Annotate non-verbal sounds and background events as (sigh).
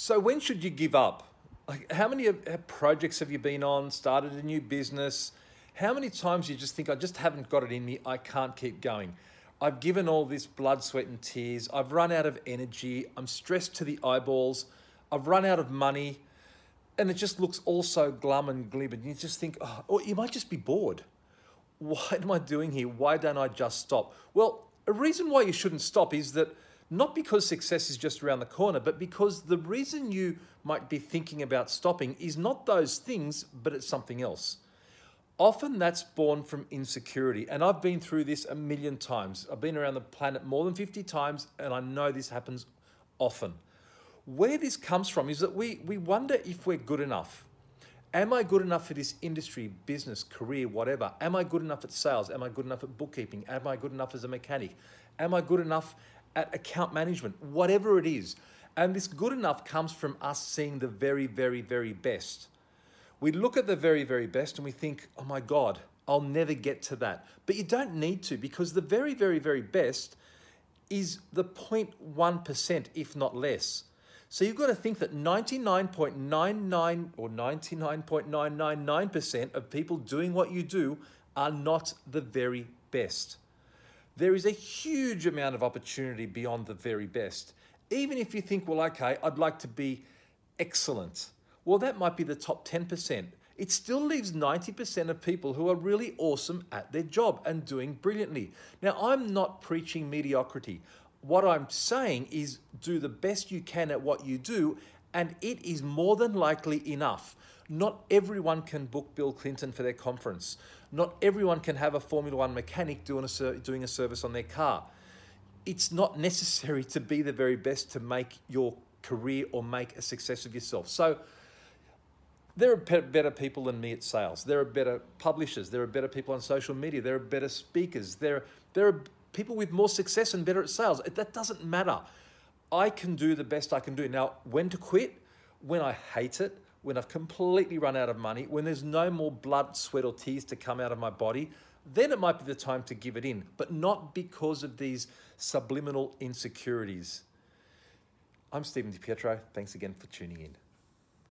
So when should you give up? Like, how many uh, projects have you been on? Started a new business? How many times you just think I just haven't got it in me? I can't keep going. I've given all this blood, sweat, and tears. I've run out of energy. I'm stressed to the eyeballs. I've run out of money, and it just looks all so glum and glib. And you just think, oh, or you might just be bored. (laughs) What am I doing here? Why don't I just stop? Well, a reason why you shouldn't stop is that not because success is just around the corner, but because the reason you might be thinking about stopping is not those things, but it's something else. Often that's born from insecurity. And I've been through this a million times. I've been around the planet more than 50 times, and I know this happens often. Where this comes from is that we, we wonder if we're good enough. Am I good enough for this industry, business, career, whatever? Am I good enough at sales? Am I good enough at bookkeeping? Am I good enough as a mechanic? Am I good enough at account management? Whatever it is. And this good enough comes from us seeing the very, very, very best. We look at the very, very best and we think, oh my God, I'll never get to that. But you don't need to because the very, very, very best is the 0.1%, if not less. So you've got to think that 99.99 or 99.999% of people doing what you do are not the very best. There is a huge amount of opportunity beyond the very best. Even if you think, well, okay, I'd like to be excellent. Well, that might be the top 10%. It still leaves 90% of people who are really awesome at their job and doing brilliantly. Now, I'm not preaching mediocrity. What I'm saying is do the best you can at what you do, and it is more than likely enough. Not everyone can book Bill Clinton for their conference. Not everyone can have a Formula One mechanic doing a, doing a service on their car. It's not necessary to be the very best to make your career or make a success of yourself. So, there are better people than me at sales. There are better publishers. There are better people on social media. There are better speakers. There, there are people with more success and better at sales. That doesn't matter. I can do the best I can do. Now, when to quit? When I hate it, when I've completely run out of money, when there's no more blood, sweat, or tears to come out of my body, then it might be the time to give it in, but not because of these subliminal insecurities. I'm Stephen DiPietro. Thanks again for tuning in.